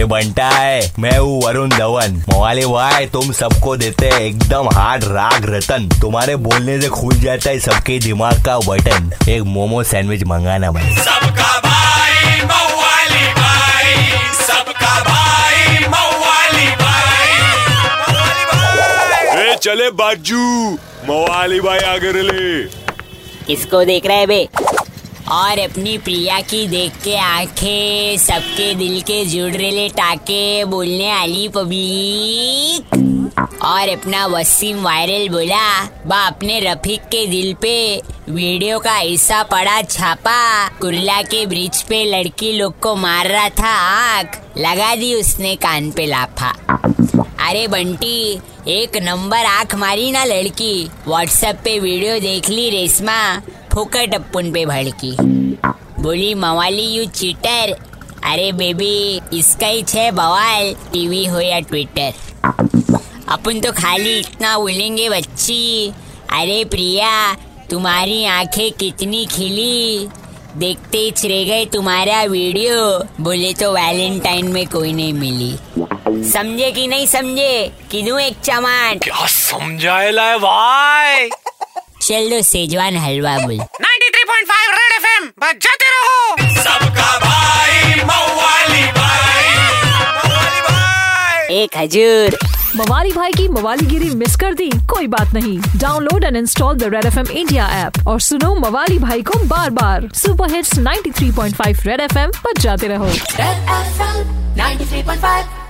ये बंटा है मैं हूँ वरुण धवन। मोवाली भाई तुम सबको देते हैं एकदम हार्ड राग रतन। तुम्हारे बोलने से खुल जाता है सबके दिमाग का बटन। एक मोमो सैंडविच मंगाना भाई सबका भाई मवाली भाई। सबका भाई मवाली भाई। ए चले बाजू। मवाली भाई आगे ले किसको देख रहे हैं बे? और अपनी प्रिया की देख के आँखें सबके दिल के जुड़ रहे टाके बोलने आली पब्लिक। और अपना वसीम वायरल बोला बा अपने रफीक के दिल पे वीडियो का ऐसा पड़ा छापा। कुर्ला के ब्रिज पे लड़की लोग को मार रहा था आग। लगा दी उसने कान पे लाफा। अरे बंटी, एक नंबर आँख मारी ना लड़की। व्हाट्सएप पे वीडियो देख ली रेशमा। फुकट अप्पुन पे भड़की। बोली, मवाली यू चीटर अरे बेबी इसका ही छे बवाल टीवी हो या ट्विटर अपन तो खाली इतना बोलेंगे, बच्ची। अरे, प्रिया, तुम्हारी आँखें कितनी खिली। देखते ही रह गए तुम्हारा वीडियो। बोले तो वैलेंटाइन में कोई नहीं मिली। समझे कि नहीं समझे? किनू एक चमान क्या समझाएला है, भाई? चल दो सेजवान हलवा बोल। 93.5 रेड एफएम बजाते रहो। सबका भाई मवाली भाई। मवाली भाई। एक हजूर। मवाली भाई की मवालीगिरी मिस कर दी कोई बात नहीं। Download and install the red F M India app और सुनो मवाली भाई को बार बार super hits 93.5 red F M पर जाते रहो। Red FM 93.5